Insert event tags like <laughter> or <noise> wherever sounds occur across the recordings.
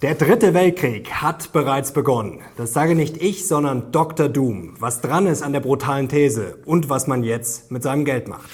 Der dritte Weltkrieg hat bereits begonnen. Das sage nicht ich, sondern Dr. Doom. Was dran ist an der brutalen These und was man jetzt mit seinem Geld macht.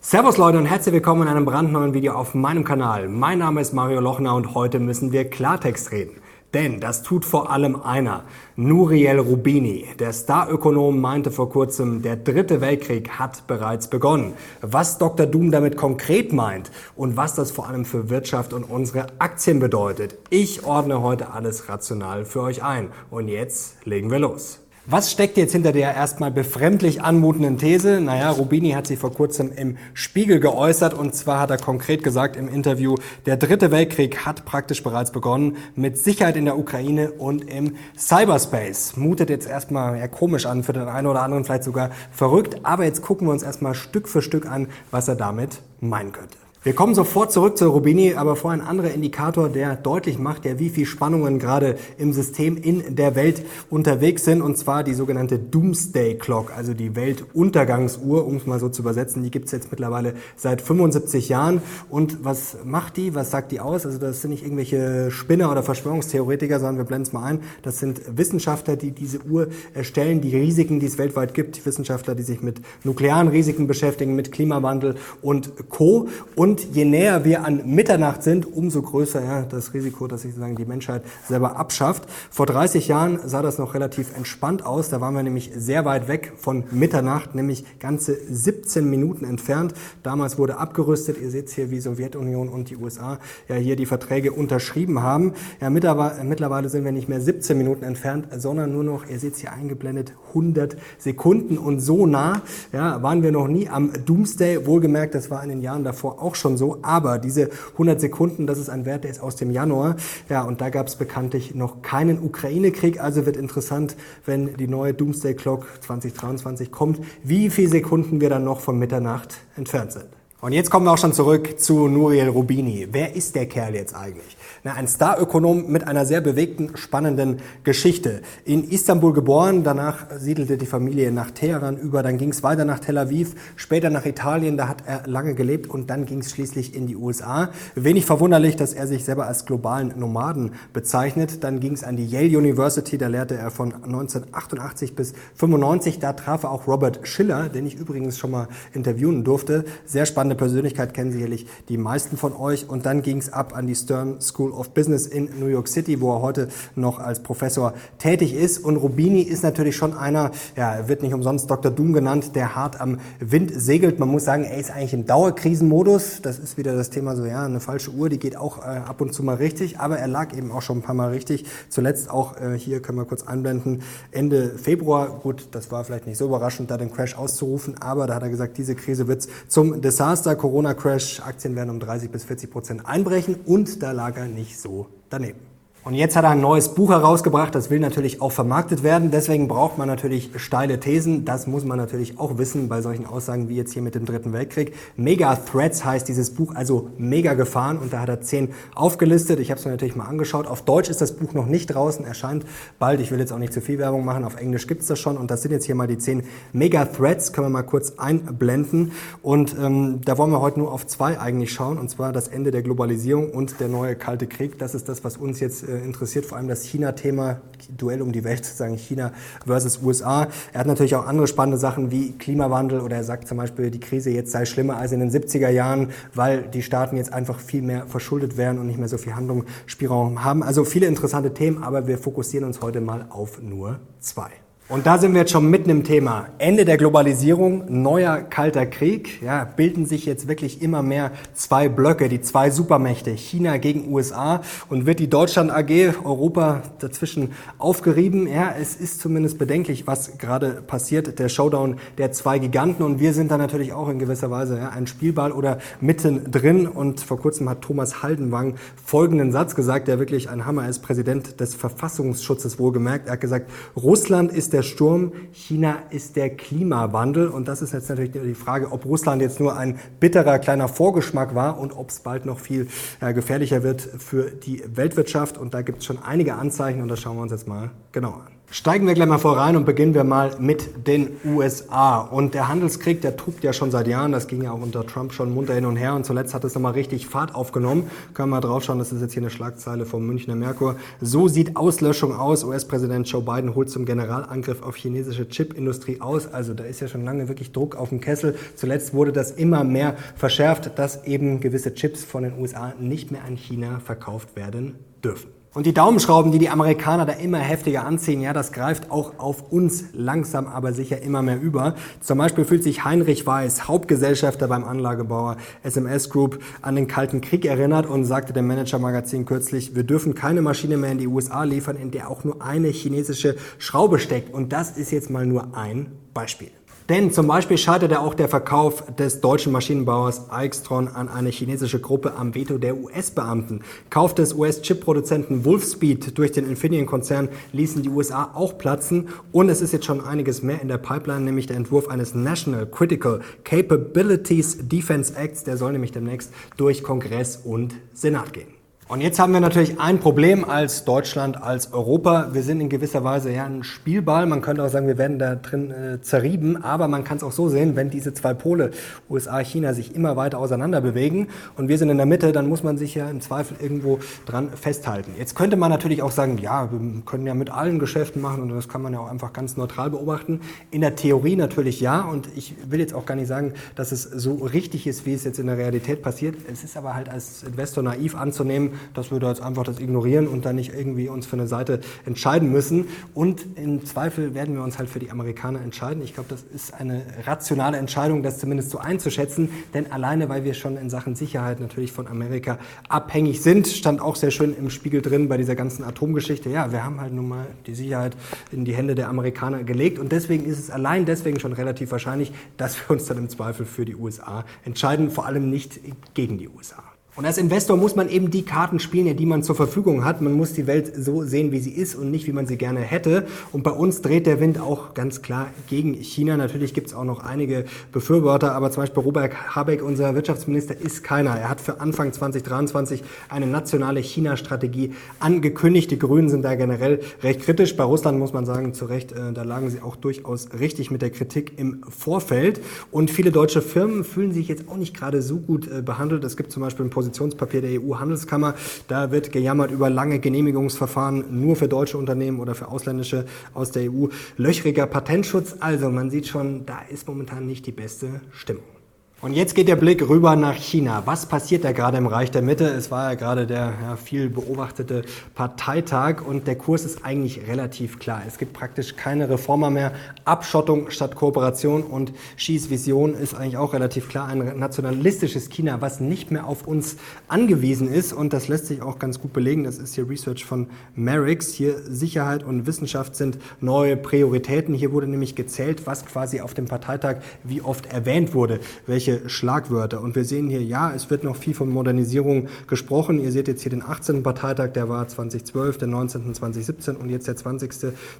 Servus Leute und herzlich willkommen in einem brandneuen Video auf meinem Kanal. Mein Name ist Mario Lochner und heute müssen wir Klartext reden. Denn das tut vor allem einer, Nuriel Rubini. Der Starökonom meinte vor kurzem, der dritte Weltkrieg hat bereits begonnen. Was Dr. Doom damit konkret meint und was das vor allem für Wirtschaft und unsere Aktien bedeutet. Ich ordne heute alles rational für euch ein. Und jetzt legen wir los. Was steckt jetzt hinter der erstmal befremdlich anmutenden These? Naja, Rubini hat sie vor kurzem im Spiegel geäußert und zwar hat er konkret gesagt im Interview, der dritte Weltkrieg hat praktisch bereits begonnen mit Sicherheit in der Ukraine und im Cyberspace. Mutet jetzt erstmal eher komisch an, für den einen oder anderen vielleicht sogar verrückt, aber jetzt gucken wir uns erstmal Stück für Stück an, was er damit meinen könnte. Wir kommen sofort zurück zu Rubini, aber vorher ein anderer Indikator, der deutlich macht, ja, wie viel Spannungen gerade im System in der Welt unterwegs sind, und zwar die sogenannte Doomsday Clock, also die Weltuntergangsuhr, um es mal so zu übersetzen. Die gibt es jetzt mittlerweile seit 75 Jahren. Und was macht die? Was sagt die aus? Also das sind nicht irgendwelche Spinner oder Verschwörungstheoretiker, sondern wir blenden es mal ein. Das sind Wissenschaftler, die diese Uhr erstellen, die Risiken, die es weltweit gibt, Wissenschaftler, die sich mit nuklearen Risiken beschäftigen, mit Klimawandel und Co. Und und je näher wir an Mitternacht sind, umso größer ja, das Risiko, dass sich sozusagen die Menschheit selber abschafft. Vor 30 Jahren sah das noch relativ entspannt aus. Da waren wir nämlich sehr weit weg von Mitternacht, nämlich ganze 17 Minuten entfernt. Damals wurde abgerüstet. Ihr seht hier, wie Sowjetunion und die USA ja hier die Verträge unterschrieben haben. Ja, mittlerweile sind wir nicht mehr 17 Minuten entfernt, sondern nur noch, ihr seht hier eingeblendet, 100 Sekunden. Und so nah ja, waren wir noch nie am Doomsday. Wohlgemerkt, das war in den Jahren davor auch schon so. Aber diese 100 Sekunden, das ist ein Wert, der ist aus dem Januar. Ja, und da gab es bekanntlich noch keinen Ukraine-Krieg. Also wird interessant, wenn die neue Doomsday Clock 2023 kommt, wie viele Sekunden wir dann noch von Mitternacht entfernt sind. Und jetzt kommen wir auch schon zurück zu Nuriel Rubini. Wer ist der Kerl jetzt eigentlich? Na, ein Starökonom mit einer sehr bewegten, spannenden Geschichte. In Istanbul geboren, danach siedelte die Familie nach Teheran über, dann ging es weiter nach Tel Aviv, später nach Italien, da hat er lange gelebt und dann ging es schließlich in die USA. Wenig verwunderlich, dass er sich selber als globalen Nomaden bezeichnet. Dann ging es an die Yale University, da lehrte er von 1988 bis 95. Da traf er auch Robert Schiller, den ich übrigens schon mal interviewen durfte. Sehr spannend spannende Persönlichkeit kennen sicherlich die meisten von euch. Und dann ging es ab an die Stern School of Business in New York City, wo er heute noch als Professor tätig ist. Und Rubini ist natürlich schon einer, ja, er wird nicht umsonst Dr. Doom genannt, der hart am Wind segelt. Man muss sagen, er ist eigentlich im Dauerkrisenmodus. Das ist wieder das Thema so, ja, eine falsche Uhr, die geht auch äh, ab und zu mal richtig. Aber er lag eben auch schon ein paar Mal richtig. Zuletzt auch, äh, hier können wir kurz einblenden, Ende Februar. Gut, das war vielleicht nicht so überraschend, da den Crash auszurufen. Aber da hat er gesagt, diese Krise wird zum Desaster Corona-Crash, Aktien werden um 30 bis 40 Prozent einbrechen und da lag er nicht so daneben. Und jetzt hat er ein neues Buch herausgebracht, das will natürlich auch vermarktet werden. Deswegen braucht man natürlich steile Thesen. Das muss man natürlich auch wissen bei solchen Aussagen wie jetzt hier mit dem Dritten Weltkrieg. Mega Threats heißt dieses Buch, also mega Gefahren. Und da hat er zehn aufgelistet. Ich habe es mir natürlich mal angeschaut. Auf Deutsch ist das Buch noch nicht draußen, erscheint bald. Ich will jetzt auch nicht zu viel Werbung machen. Auf Englisch gibt es das schon. Und das sind jetzt hier mal die zehn Mega Threats. Können wir mal kurz einblenden. Und ähm, da wollen wir heute nur auf zwei eigentlich schauen. Und zwar das Ende der Globalisierung und der neue Kalte Krieg. Das ist das, was uns jetzt äh, interessiert vor allem das China-Thema, Duell um die Welt, sozusagen China versus USA. Er hat natürlich auch andere spannende Sachen wie Klimawandel oder er sagt zum Beispiel, die Krise jetzt sei schlimmer als in den 70er Jahren, weil die Staaten jetzt einfach viel mehr verschuldet werden und nicht mehr so viel Handlungsspielraum haben. Also viele interessante Themen, aber wir fokussieren uns heute mal auf nur zwei. Und da sind wir jetzt schon mitten im Thema. Ende der Globalisierung, neuer kalter Krieg. Ja, bilden sich jetzt wirklich immer mehr zwei Blöcke, die zwei Supermächte, China gegen USA. Und wird die Deutschland AG, Europa dazwischen aufgerieben? Ja, es ist zumindest bedenklich, was gerade passiert. Der Showdown der zwei Giganten. Und wir sind da natürlich auch in gewisser Weise ja, ein Spielball oder mittendrin. Und vor kurzem hat Thomas Haldenwang folgenden Satz gesagt, der wirklich ein Hammer ist, Präsident des Verfassungsschutzes wohlgemerkt. Er hat gesagt, Russland ist der der Sturm, China ist der Klimawandel. Und das ist jetzt natürlich die Frage, ob Russland jetzt nur ein bitterer kleiner Vorgeschmack war und ob es bald noch viel äh, gefährlicher wird für die Weltwirtschaft. Und da gibt es schon einige Anzeichen und das schauen wir uns jetzt mal genauer an. Steigen wir gleich mal voran und beginnen wir mal mit den USA. Und der Handelskrieg, der tobt ja schon seit Jahren. Das ging ja auch unter Trump schon munter hin und her. Und zuletzt hat es nochmal richtig Fahrt aufgenommen. Können wir mal drauf schauen, das ist jetzt hier eine Schlagzeile vom Münchner Merkur. So sieht Auslöschung aus. US-Präsident Joe Biden holt zum Generalangriff auf chinesische Chipindustrie aus. Also da ist ja schon lange wirklich Druck auf dem Kessel. Zuletzt wurde das immer mehr verschärft, dass eben gewisse Chips von den USA nicht mehr an China verkauft werden dürfen. Und die Daumenschrauben, die die Amerikaner da immer heftiger anziehen, ja, das greift auch auf uns langsam aber sicher immer mehr über. Zum Beispiel fühlt sich Heinrich Weiß, Hauptgesellschafter beim Anlagebauer SMS Group, an den Kalten Krieg erinnert und sagte dem Manager-Magazin kürzlich, wir dürfen keine Maschine mehr in die USA liefern, in der auch nur eine chinesische Schraube steckt. Und das ist jetzt mal nur ein Beispiel. Denn zum Beispiel scheiterte auch der Verkauf des deutschen Maschinenbauers Aixtron an eine chinesische Gruppe am Veto der US-Beamten. Kauf des US-Chip-Produzenten Wolfspeed durch den Infineon-Konzern ließen die USA auch platzen. Und es ist jetzt schon einiges mehr in der Pipeline, nämlich der Entwurf eines National Critical Capabilities Defense Acts. Der soll nämlich demnächst durch Kongress und Senat gehen. Und jetzt haben wir natürlich ein Problem als Deutschland, als Europa. Wir sind in gewisser Weise ja ein Spielball. Man könnte auch sagen, wir werden da drin äh, zerrieben. Aber man kann es auch so sehen, wenn diese zwei Pole, USA, China, sich immer weiter auseinander bewegen und wir sind in der Mitte, dann muss man sich ja im Zweifel irgendwo dran festhalten. Jetzt könnte man natürlich auch sagen, ja, wir können ja mit allen Geschäften machen und das kann man ja auch einfach ganz neutral beobachten. In der Theorie natürlich ja. Und ich will jetzt auch gar nicht sagen, dass es so richtig ist, wie es jetzt in der Realität passiert. Es ist aber halt als Investor naiv anzunehmen, dass wir da jetzt einfach das ignorieren und dann nicht irgendwie uns für eine Seite entscheiden müssen. Und im Zweifel werden wir uns halt für die Amerikaner entscheiden. Ich glaube, das ist eine rationale Entscheidung, das zumindest so einzuschätzen. Denn alleine, weil wir schon in Sachen Sicherheit natürlich von Amerika abhängig sind, stand auch sehr schön im Spiegel drin bei dieser ganzen Atomgeschichte. Ja, wir haben halt nun mal die Sicherheit in die Hände der Amerikaner gelegt. Und deswegen ist es allein deswegen schon relativ wahrscheinlich, dass wir uns dann im Zweifel für die USA entscheiden, vor allem nicht gegen die USA. Und als Investor muss man eben die Karten spielen, die man zur Verfügung hat. Man muss die Welt so sehen, wie sie ist und nicht, wie man sie gerne hätte. Und bei uns dreht der Wind auch ganz klar gegen China. Natürlich gibt es auch noch einige Befürworter, aber zum Beispiel Robert Habeck, unser Wirtschaftsminister, ist keiner. Er hat für Anfang 2023 eine nationale China-Strategie angekündigt. Die Grünen sind da generell recht kritisch. Bei Russland muss man sagen, zu Recht, äh, da lagen sie auch durchaus richtig mit der Kritik im Vorfeld. Und viele deutsche Firmen fühlen sich jetzt auch nicht gerade so gut äh, behandelt. Es gibt zum Beispiel ein Positionspapier der EU-Handelskammer. Da wird gejammert über lange Genehmigungsverfahren nur für deutsche Unternehmen oder für ausländische aus der EU. Löchriger Patentschutz. Also man sieht schon, da ist momentan nicht die beste Stimmung. Und jetzt geht der Blick rüber nach China. Was passiert da gerade im Reich der Mitte? Es war ja gerade der ja, viel beobachtete Parteitag und der Kurs ist eigentlich relativ klar. Es gibt praktisch keine Reformer mehr. Abschottung statt Kooperation und Xis Vision ist eigentlich auch relativ klar. Ein nationalistisches China, was nicht mehr auf uns angewiesen ist und das lässt sich auch ganz gut belegen. Das ist hier Research von Merix. Hier Sicherheit und Wissenschaft sind neue Prioritäten. Hier wurde nämlich gezählt, was quasi auf dem Parteitag wie oft erwähnt wurde, welche welche Schlagwörter. Und wir sehen hier, ja, es wird noch viel von Modernisierung gesprochen. Ihr seht jetzt hier den 18. Parteitag, der war 2012, der 19. 2017 und jetzt der 20.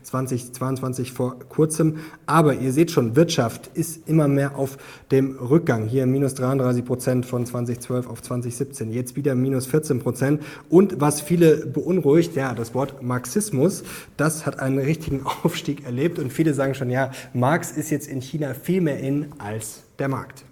2022 vor kurzem. Aber ihr seht schon, Wirtschaft ist immer mehr auf dem Rückgang. Hier minus 33 Prozent von 2012 auf 2017, jetzt wieder minus 14 Prozent. Und was viele beunruhigt, ja, das Wort Marxismus, das hat einen richtigen <laughs> Aufstieg erlebt. Und viele sagen schon, ja, Marx ist jetzt in China viel mehr in als der Markt.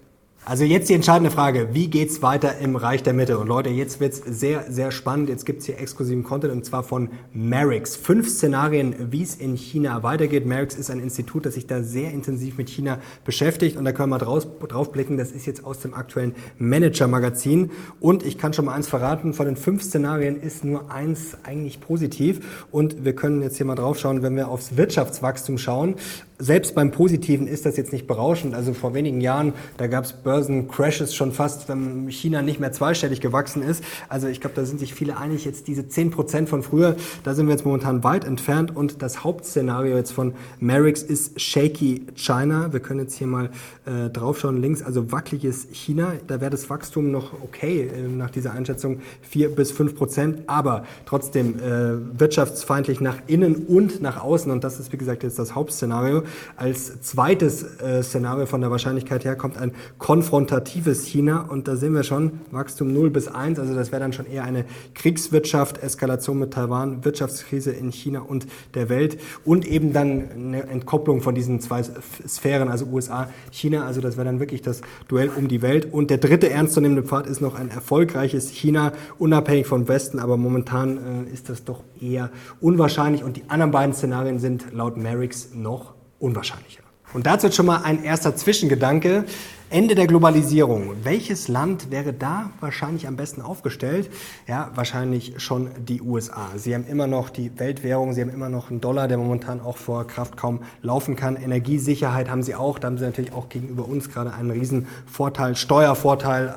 Also jetzt die entscheidende Frage, wie geht's weiter im Reich der Mitte? Und Leute, jetzt wird's sehr, sehr spannend. Jetzt gibt's hier exklusiven Content und zwar von Merix. Fünf Szenarien, wie es in China weitergeht. Merix ist ein Institut, das sich da sehr intensiv mit China beschäftigt und da können wir draus, drauf blicken. Das ist jetzt aus dem aktuellen Manager-Magazin. Und ich kann schon mal eins verraten, von den fünf Szenarien ist nur eins eigentlich positiv. Und wir können jetzt hier mal drauf schauen, wenn wir aufs Wirtschaftswachstum schauen. Selbst beim Positiven ist das jetzt nicht berauschend. Also vor wenigen Jahren, da gab's Börsencrashes schon fast, wenn China nicht mehr zweistellig gewachsen ist. Also ich glaube, da sind sich viele einig, jetzt diese 10 Prozent von früher, da sind wir jetzt momentan weit entfernt. Und das Hauptszenario jetzt von Merix ist Shaky China. Wir können jetzt hier mal äh, draufschauen, links, also wackeliges China. Da wäre das Wachstum noch okay äh, nach dieser Einschätzung 4 bis 5 Prozent, aber trotzdem äh, wirtschaftsfeindlich nach innen und nach außen. Und das ist, wie gesagt, jetzt das Hauptszenario. Als zweites äh, Szenario von der Wahrscheinlichkeit her kommt ein konfrontatives China. Und da sehen wir schon Wachstum 0 bis 1, also das wäre dann schon eher eine Kriegswirtschaft, Eskalation mit Taiwan, Wirtschaftskrise in China und der Welt. Und eben dann eine Entkopplung von diesen zwei Sphären, also USA, China, also das wäre dann wirklich das Duell um die Welt. Und der dritte ernstzunehmende Pfad ist noch ein erfolgreiches China, unabhängig vom Westen, aber momentan äh, ist das doch eher unwahrscheinlich. Und die anderen beiden Szenarien sind laut Merricks noch unwahrscheinlicher. Und dazu jetzt schon mal ein erster Zwischengedanke. Ende der Globalisierung. Welches Land wäre da wahrscheinlich am besten aufgestellt? Ja, wahrscheinlich schon die USA. Sie haben immer noch die Weltwährung, sie haben immer noch einen Dollar, der momentan auch vor Kraft kaum laufen kann. Energiesicherheit haben sie auch. Da haben sie natürlich auch gegenüber uns gerade einen riesen Vorteil, Steuervorteil,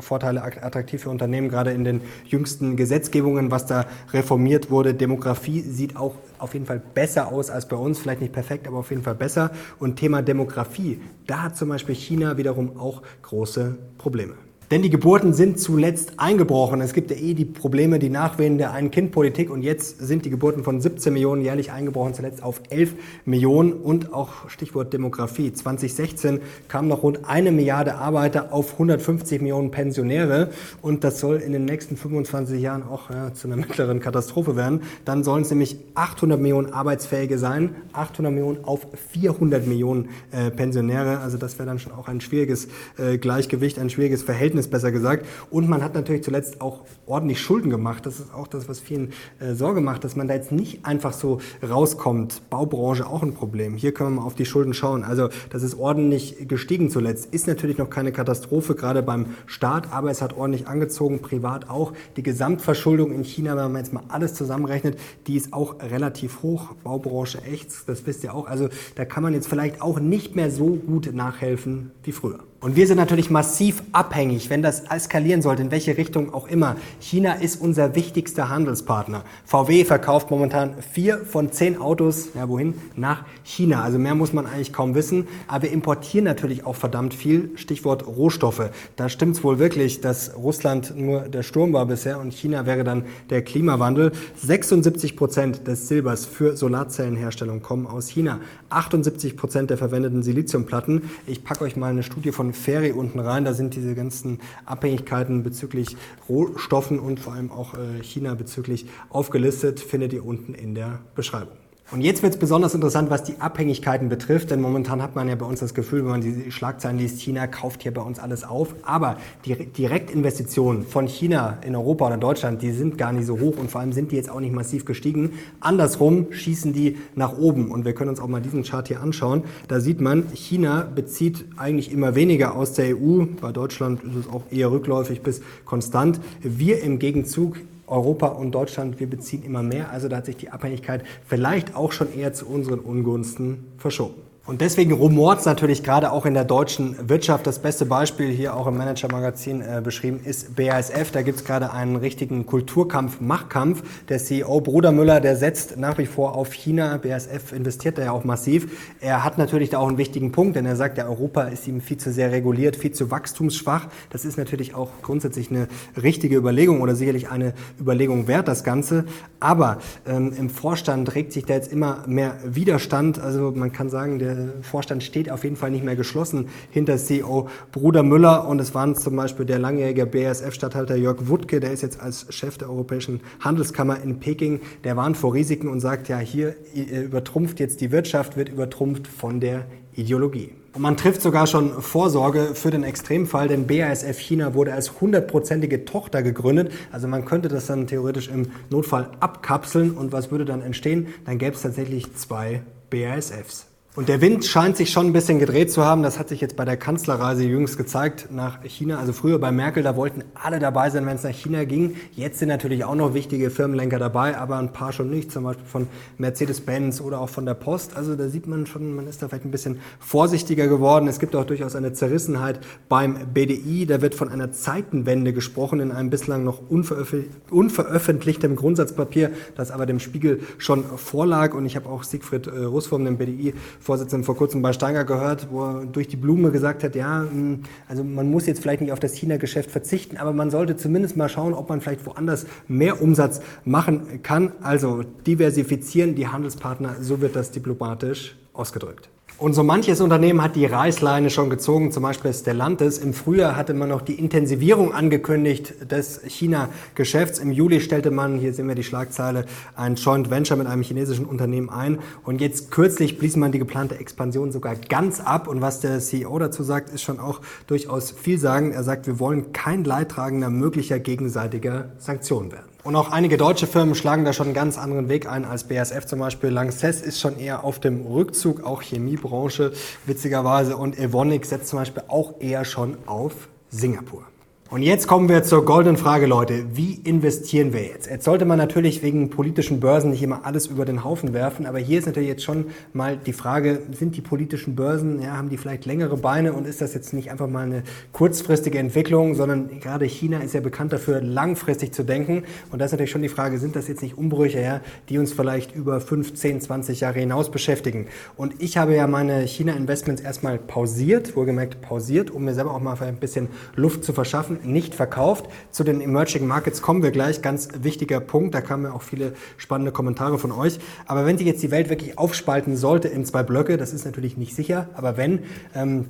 Vorteile attraktiv für Unternehmen, gerade in den jüngsten Gesetzgebungen, was da reformiert wurde. Demografie sieht auch auf jeden Fall besser aus als bei uns, vielleicht nicht perfekt, aber auf jeden Fall besser. Und Thema Demografie, da hat zum Beispiel China wiederum auch große Probleme. Denn die Geburten sind zuletzt eingebrochen. Es gibt ja eh die Probleme, die Nachwehen der Ein-Kind-Politik und jetzt sind die Geburten von 17 Millionen jährlich eingebrochen, zuletzt auf 11 Millionen und auch Stichwort Demografie. 2016 kamen noch rund eine Milliarde Arbeiter auf 150 Millionen Pensionäre und das soll in den nächsten 25 Jahren auch ja, zu einer mittleren Katastrophe werden. Dann sollen es nämlich 800 Millionen Arbeitsfähige sein, 800 Millionen auf 400 Millionen äh, Pensionäre. Also das wäre dann schon auch ein schwieriges äh, Gleichgewicht, ein schwieriges Verhältnis Verhältnis besser gesagt. Und man hat natürlich zuletzt auch ordentlich Schulden gemacht. Das ist auch das, was vielen äh, Sorge macht, dass man da jetzt nicht einfach so rauskommt. Baubranche auch ein Problem. Hier können wir mal auf die Schulden schauen. Also das ist ordentlich gestiegen zuletzt. Ist natürlich noch keine Katastrophe, gerade beim Staat, aber es hat ordentlich angezogen, privat auch. Die Gesamtverschuldung in China, wenn man jetzt mal alles zusammenrechnet, die ist auch relativ hoch. Baubranche echt, das wisst ihr auch. Also da kann man jetzt vielleicht auch nicht mehr so gut nachhelfen wie früher. Und wir sind natürlich massiv abhängig, wenn das eskalieren sollte, in welche Richtung auch immer. China ist unser wichtigster Handelspartner. VW verkauft momentan vier von zehn Autos, ja wohin? Nach China. Also mehr muss man eigentlich kaum wissen. Aber wir importieren natürlich auch verdammt viel. Stichwort Rohstoffe. Da stimmt es wohl wirklich, dass Russland nur der Sturm war bisher und China wäre dann der Klimawandel. 76 Prozent des Silbers für Solarzellenherstellung kommen aus China. 78 Prozent der verwendeten Siliziumplatten. Ich packe euch mal eine Studie von Ferry unten rein. Da sind diese ganzen Abhängigkeiten bezüglich Rohstoffen und vor allem auch äh, China bezüglich aufgelistet. Findet ihr unten in der Beschreibung. Und jetzt wird es besonders interessant, was die Abhängigkeiten betrifft, denn momentan hat man ja bei uns das Gefühl, wenn man die Schlagzeilen liest, China kauft hier bei uns alles auf. Aber die Direktinvestitionen von China in Europa oder Deutschland, die sind gar nicht so hoch und vor allem sind die jetzt auch nicht massiv gestiegen. Andersrum schießen die nach oben. Und wir können uns auch mal diesen Chart hier anschauen. Da sieht man, China bezieht eigentlich immer weniger aus der EU. Bei Deutschland ist es auch eher rückläufig bis konstant. Wir im Gegenzug Europa und Deutschland, wir beziehen immer mehr. Also da hat sich die Abhängigkeit vielleicht auch schon eher zu unseren Ungunsten verschoben. Und deswegen rumort es natürlich gerade auch in der deutschen Wirtschaft. Das beste Beispiel hier auch im Manager-Magazin äh, beschrieben ist BASF. Da gibt es gerade einen richtigen Kulturkampf, Machtkampf. Der CEO Bruder Müller, der setzt nach wie vor auf China. BASF investiert da ja auch massiv. Er hat natürlich da auch einen wichtigen Punkt, denn er sagt, ja, Europa ist ihm viel zu sehr reguliert, viel zu wachstumsschwach. Das ist natürlich auch grundsätzlich eine richtige Überlegung oder sicherlich eine Überlegung wert, das Ganze. Aber ähm, im Vorstand regt sich da jetzt immer mehr Widerstand. Also man kann sagen, der Vorstand steht auf jeden Fall nicht mehr geschlossen hinter CEO Bruder Müller und es waren zum Beispiel der langjährige BASF-Statthalter Jörg Wuttke, der ist jetzt als Chef der Europäischen Handelskammer in Peking, der warnt vor Risiken und sagt, ja, hier übertrumpft jetzt die Wirtschaft, wird übertrumpft von der Ideologie. Und man trifft sogar schon Vorsorge für den Extremfall, denn BASF China wurde als hundertprozentige Tochter gegründet. Also man könnte das dann theoretisch im Notfall abkapseln und was würde dann entstehen? Dann gäbe es tatsächlich zwei BASFs. Und der Wind scheint sich schon ein bisschen gedreht zu haben. Das hat sich jetzt bei der Kanzlerreise jüngst gezeigt nach China. Also früher bei Merkel, da wollten alle dabei sein, wenn es nach China ging. Jetzt sind natürlich auch noch wichtige Firmenlenker dabei, aber ein paar schon nicht. Zum Beispiel von Mercedes-Benz oder auch von der Post. Also da sieht man schon, man ist da vielleicht ein bisschen vorsichtiger geworden. Es gibt auch durchaus eine Zerrissenheit beim BDI. Da wird von einer Zeitenwende gesprochen in einem bislang noch unveröffentlichtem Grundsatzpapier, das aber dem Spiegel schon vorlag. Und ich habe auch Siegfried äh, Russwurm, dem BDI, Vorsitzenden vor kurzem bei Steiger gehört, wo er durch die Blume gesagt hat, ja, hm, also man muss jetzt vielleicht nicht auf das China-Geschäft verzichten, aber man sollte zumindest mal schauen, ob man vielleicht woanders mehr Umsatz machen kann. Also diversifizieren die Handelspartner, so wird das diplomatisch ausgedrückt. Und so manches Unternehmen hat die Reißleine schon gezogen, zum Beispiel Stellantis. Im Frühjahr hatte man noch die Intensivierung angekündigt des China-Geschäfts. Im Juli stellte man, hier sehen wir die Schlagzeile, ein Joint Venture mit einem chinesischen Unternehmen ein. Und jetzt kürzlich blies man die geplante Expansion sogar ganz ab. Und was der CEO dazu sagt, ist schon auch durchaus vielsagend. Er sagt, wir wollen kein Leidtragender möglicher gegenseitiger Sanktionen werden. Und auch einige deutsche Firmen schlagen da schon einen ganz anderen Weg ein als BASF zum Beispiel. Lanxess ist schon eher auf dem Rückzug, auch Chemiebranche witzigerweise. Und Evonik setzt zum Beispiel auch eher schon auf Singapur. Und jetzt kommen wir zur goldenen Frage, Leute. Wie investieren wir jetzt? Jetzt sollte man natürlich wegen politischen Börsen nicht immer alles über den Haufen werfen, aber hier ist natürlich jetzt schon mal die Frage, sind die politischen Börsen, ja, haben die vielleicht längere Beine und ist das jetzt nicht einfach mal eine kurzfristige Entwicklung, sondern gerade China ist ja bekannt dafür, langfristig zu denken. Und da ist natürlich schon die Frage, sind das jetzt nicht Umbrüche, ja, die uns vielleicht über 5, 10, 20 Jahre hinaus beschäftigen? Und ich habe ja meine China-Investments erstmal pausiert, wohlgemerkt pausiert, um mir selber auch mal ein bisschen Luft zu verschaffen nicht verkauft. Zu den Emerging Markets kommen wir gleich. Ganz wichtiger Punkt. Da kamen ja auch viele spannende Kommentare von euch. Aber wenn sich jetzt die Welt wirklich aufspalten sollte in zwei Blöcke, das ist natürlich nicht sicher, aber wenn, ähm,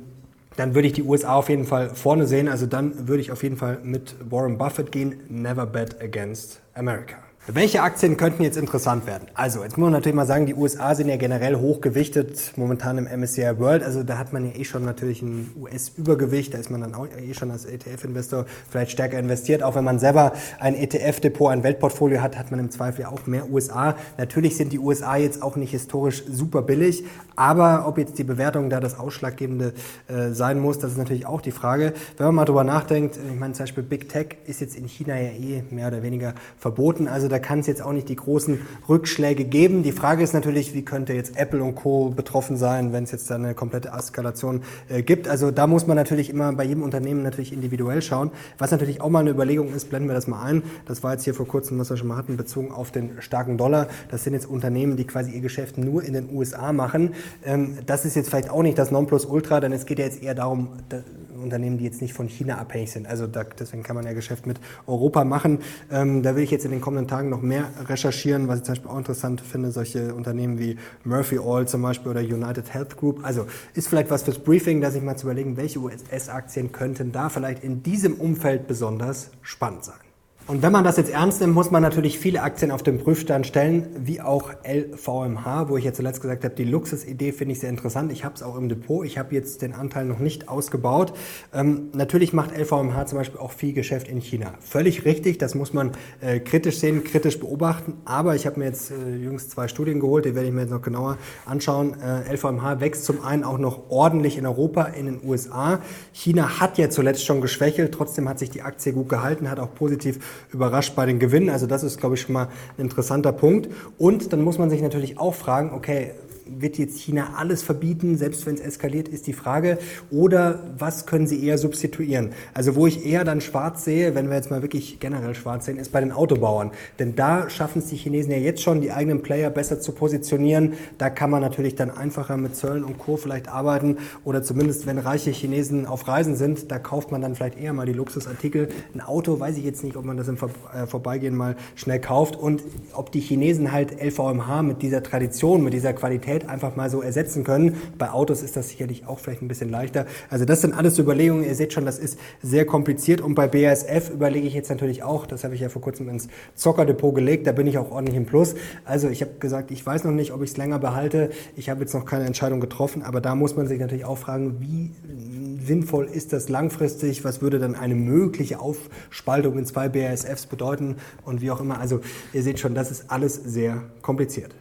dann würde ich die USA auf jeden Fall vorne sehen. Also dann würde ich auf jeden Fall mit Warren Buffett gehen. Never bet against America. Welche Aktien könnten jetzt interessant werden? Also, jetzt muss man natürlich mal sagen, die USA sind ja generell hochgewichtet momentan im MSCI World. Also da hat man ja eh schon natürlich ein US-Übergewicht. Da ist man dann auch eh schon als ETF-Investor vielleicht stärker investiert. Auch wenn man selber ein ETF-Depot, ein Weltportfolio hat, hat man im Zweifel ja auch mehr USA. Natürlich sind die USA jetzt auch nicht historisch super billig. Aber ob jetzt die Bewertung da das Ausschlaggebende äh, sein muss, das ist natürlich auch die Frage. Wenn man mal drüber nachdenkt, ich meine zum Beispiel Big Tech ist jetzt in China ja eh mehr oder weniger verboten. Also da da kann es jetzt auch nicht die großen Rückschläge geben. Die Frage ist natürlich, wie könnte jetzt Apple und Co. betroffen sein, wenn es jetzt da eine komplette Eskalation äh, gibt. Also da muss man natürlich immer bei jedem Unternehmen natürlich individuell schauen. Was natürlich auch mal eine Überlegung ist, blenden wir das mal ein. Das war jetzt hier vor kurzem, was wir schon mal hatten, bezogen auf den starken Dollar. Das sind jetzt Unternehmen, die quasi ihr Geschäft nur in den USA machen. Ähm, das ist jetzt vielleicht auch nicht das Nonplusultra, denn es geht ja jetzt eher darum, Unternehmen, die jetzt nicht von China abhängig sind. Also da, deswegen kann man ja Geschäft mit Europa machen. Ähm, da will ich jetzt in den kommenden Tagen noch mehr recherchieren, was ich zum Beispiel auch interessant finde, solche Unternehmen wie Murphy Oil zum Beispiel oder United Health Group. Also ist vielleicht was fürs Briefing, dass ich mal zu überlegen, welche US-Aktien könnten da vielleicht in diesem Umfeld besonders spannend sein. Und wenn man das jetzt ernst nimmt, muss man natürlich viele Aktien auf den Prüfstand stellen, wie auch LVMH, wo ich jetzt zuletzt gesagt habe, die Luxusidee finde ich sehr interessant. Ich habe es auch im Depot. Ich habe jetzt den Anteil noch nicht ausgebaut. Ähm, natürlich macht LVMH zum Beispiel auch viel Geschäft in China. Völlig richtig, das muss man äh, kritisch sehen, kritisch beobachten. Aber ich habe mir jetzt äh, jüngst zwei Studien geholt, die werde ich mir jetzt noch genauer anschauen. Äh, LVMH wächst zum einen auch noch ordentlich in Europa, in den USA. China hat ja zuletzt schon geschwächelt, trotzdem hat sich die Aktie gut gehalten, hat auch positiv überrascht bei den Gewinnen. Also das ist, glaube ich, schon mal ein interessanter Punkt. Und dann muss man sich natürlich auch fragen, okay, wird jetzt China alles verbieten, selbst wenn es eskaliert, ist die Frage. Oder was können sie eher substituieren? Also wo ich eher dann schwarz sehe, wenn wir jetzt mal wirklich generell schwarz sehen, ist bei den Autobauern. Denn da schaffen es die Chinesen ja jetzt schon, die eigenen Player besser zu positionieren. Da kann man natürlich dann einfacher mit Zöllen und Co. vielleicht arbeiten. Oder zumindest, wenn reiche Chinesen auf Reisen sind, da kauft man dann vielleicht eher mal die Luxusartikel. Ein Auto weiß ich jetzt nicht, ob man das im äh, Vorbeigehen mal schnell kauft. Und ob die Chinesen halt LVMH mit dieser Tradition, mit dieser Qualität Geld einfach mal so ersetzen können. Bei Autos ist das sicherlich auch vielleicht ein bisschen leichter. Also das sind alles Überlegungen. Ihr seht schon, das ist sehr kompliziert. Und bei BASF überlege ich jetzt natürlich auch, das habe ich ja vor kurzem ins Zockerdepot gelegt, da bin ich auch ordentlich im Plus. Also ich habe gesagt, ich weiß noch nicht, ob ich es länger behalte. Ich habe jetzt noch keine Entscheidung getroffen, aber da muss man sich natürlich auch fragen, wie sinnvoll ist das langfristig? Was würde dann eine mögliche Aufspaltung in zwei BASFs bedeuten? Und wie auch immer. Also ihr seht schon, das ist alles sehr kompliziert.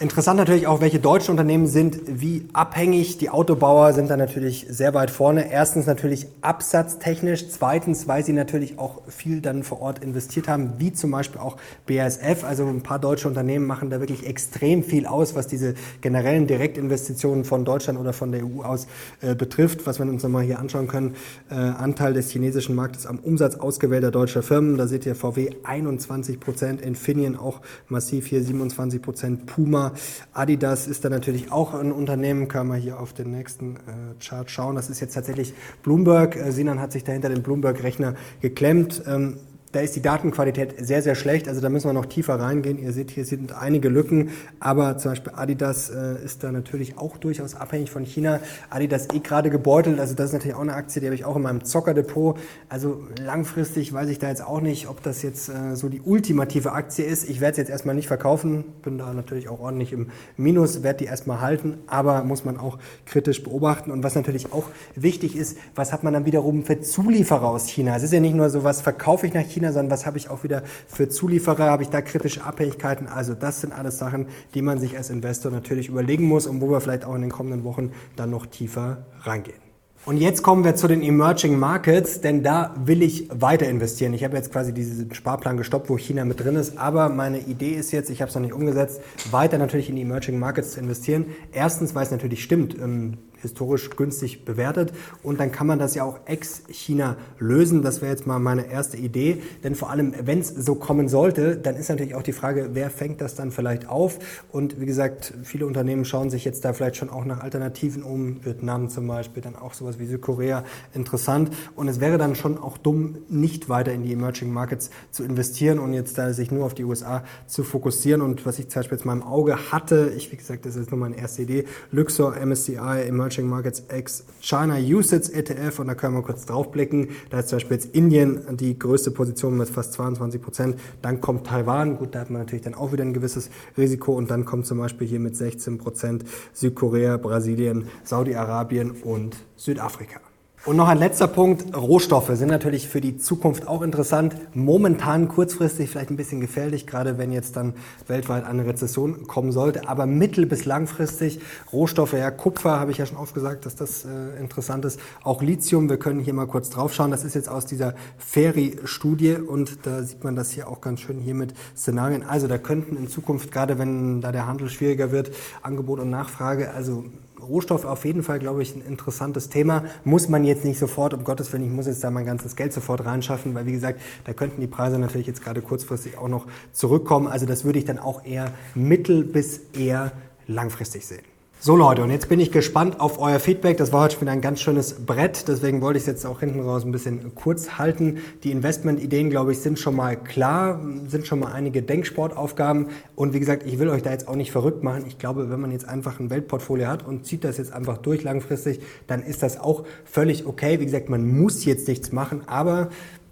Interessant natürlich auch, welche deutschen Unternehmen sind wie abhängig. Die Autobauer sind da natürlich sehr weit vorne. Erstens natürlich absatztechnisch. Zweitens, weil sie natürlich auch viel dann vor Ort investiert haben, wie zum Beispiel auch BASF. Also ein paar deutsche Unternehmen machen da wirklich extrem viel aus, was diese generellen Direktinvestitionen von Deutschland oder von der EU aus äh, betrifft. Was wir uns nochmal hier anschauen können. Äh, Anteil des chinesischen Marktes am Umsatz ausgewählter deutscher Firmen. Da seht ihr VW 21 Prozent, Infineon auch massiv hier 27 Prozent, Puma Adidas ist da natürlich auch ein Unternehmen, kann man hier auf den nächsten äh, Chart schauen. Das ist jetzt tatsächlich Bloomberg. Äh, Sinan hat sich dahinter den Bloomberg-Rechner geklemmt. Ähm, da ist die Datenqualität sehr, sehr schlecht. Also da müssen wir noch tiefer reingehen. Ihr seht, hier sind einige Lücken. Aber zum Beispiel Adidas äh, ist da natürlich auch durchaus abhängig von China. Adidas eh gerade gebeutelt. Also das ist natürlich auch eine Aktie, die habe ich auch in meinem Zockerdepot. Also langfristig weiß ich da jetzt auch nicht, ob das jetzt äh, so die ultimative Aktie ist. Ich werde es jetzt erstmal nicht verkaufen. Bin da natürlich auch ordentlich im Minus, werde die erstmal halten. Aber muss man auch kritisch beobachten. Und was natürlich auch wichtig ist, was hat man dann wiederum für Zulieferer aus China? Es ist ja nicht nur so, was verkaufe ich nach China, China, sondern was habe ich auch wieder für Zulieferer, habe ich da kritische Abhängigkeiten. Also das sind alles Sachen, die man sich als Investor natürlich überlegen muss und wo wir vielleicht auch in den kommenden Wochen dann noch tiefer reingehen. Und jetzt kommen wir zu den Emerging Markets, denn da will ich weiter investieren. Ich habe jetzt quasi diesen Sparplan gestoppt, wo China mit drin ist, aber meine Idee ist jetzt, ich habe es noch nicht umgesetzt, weiter natürlich in die Emerging Markets zu investieren. Erstens, weil es natürlich stimmt, ähm, historisch günstig bewertet. Und dann kann man das ja auch ex-China lösen. Das wäre jetzt mal meine erste Idee. Denn vor allem, wenn es so kommen sollte, dann ist natürlich auch die Frage, wer fängt das dann vielleicht auf? Und wie gesagt, viele Unternehmen schauen sich jetzt da vielleicht schon auch nach Alternativen um. Vietnam zum Beispiel, dann auch sowas wie Südkorea interessant. Und es wäre dann schon auch dumm, nicht weiter in die Emerging Markets zu investieren und jetzt da sich nur auf die USA zu fokussieren. Und was ich zum Beispiel jetzt mal im Auge hatte, ich, wie gesagt, das ist nur meine erste Idee, Luxor, MSCI, Emerging Emerging Markets X China USITS ETF und da können wir kurz draufblicken. Da ist zum Beispiel jetzt Indien die größte Position mit fast 22 Prozent. Dann kommt Taiwan, gut, da hat man natürlich dann auch wieder ein gewisses Risiko und dann kommt zum Beispiel hier mit 16 Prozent Südkorea, Brasilien, Saudi-Arabien und Südafrika. Und noch ein letzter Punkt. Rohstoffe sind natürlich für die Zukunft auch interessant. Momentan kurzfristig vielleicht ein bisschen gefährlich, gerade wenn jetzt dann weltweit eine Rezession kommen sollte. Aber mittel- bis langfristig Rohstoffe, ja, Kupfer habe ich ja schon oft gesagt, dass das äh, interessant ist. Auch Lithium, wir können hier mal kurz drauf schauen. Das ist jetzt aus dieser Ferry-Studie und da sieht man das hier auch ganz schön hier mit Szenarien. Also da könnten in Zukunft, gerade wenn da der Handel schwieriger wird, Angebot und Nachfrage, also Rohstoff auf jeden Fall, glaube ich, ein interessantes Thema. Muss man jetzt nicht sofort, um Gottes Willen, ich muss jetzt da mein ganzes Geld sofort reinschaffen, weil wie gesagt, da könnten die Preise natürlich jetzt gerade kurzfristig auch noch zurückkommen. Also das würde ich dann auch eher mittel- bis eher langfristig sehen. So Leute, und jetzt bin ich gespannt auf euer Feedback. Das war heute schon wieder ein ganz schönes Brett, deswegen wollte ich es jetzt auch hinten raus ein bisschen kurz halten. Die Investmentideen, glaube ich, sind schon mal klar, sind schon mal einige Denksportaufgaben. Und wie gesagt, ich will euch da jetzt auch nicht verrückt machen. Ich glaube, wenn man jetzt einfach ein Weltportfolio hat und zieht das jetzt einfach durch langfristig, dann ist das auch völlig okay. Wie gesagt, man muss jetzt nichts machen, aber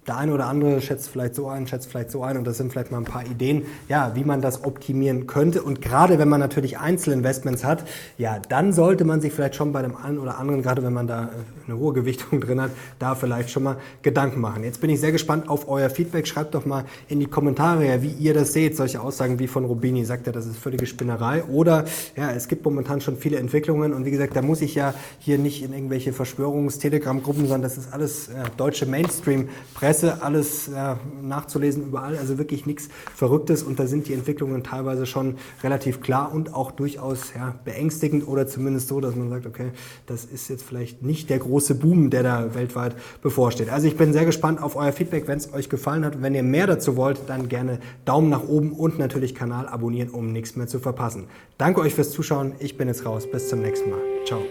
der eine oder andere schätzt vielleicht so ein, schätzt vielleicht so ein und das sind vielleicht mal ein paar Ideen, ja, wie man das optimieren könnte. Und gerade wenn man natürlich Einzelinvestments hat, ja, dann sollte man sich vielleicht schon bei dem einen oder anderen, gerade wenn man da äh, eine hohe Gewichtung <laughs> drin hat, da vielleicht schon mal Gedanken machen. Jetzt bin ich sehr gespannt auf euer Feedback. Schreibt doch mal in die Kommentare, wie ihr das seht. Solche Aussagen wie von Rubini sagt er, das ist völlige Spinnerei. Oder ja, es gibt momentan schon viele Entwicklungen und wie gesagt, da muss ich ja hier nicht in irgendwelche Verschwörungs-Telegram-Gruppen, sondern das ist alles ja, deutsche Mainstream-Presse Presse, alles ja, nachzulesen überall, also wirklich nichts Verrücktes und da sind die Entwicklungen teilweise schon relativ klar und auch durchaus ja, beängstigend oder zumindest so, dass man sagt, okay, das ist jetzt vielleicht nicht der große Boom, der da weltweit bevorsteht. Also ich bin sehr gespannt auf euer Feedback, wenn es euch gefallen hat. Wenn ihr mehr dazu wollt, dann gerne Daumen nach oben und natürlich Kanal abonnieren, um nichts mehr zu verpassen. Danke euch fürs Zuschauen. Ich bin jetzt raus. Bis zum nächsten Mal. Ciao.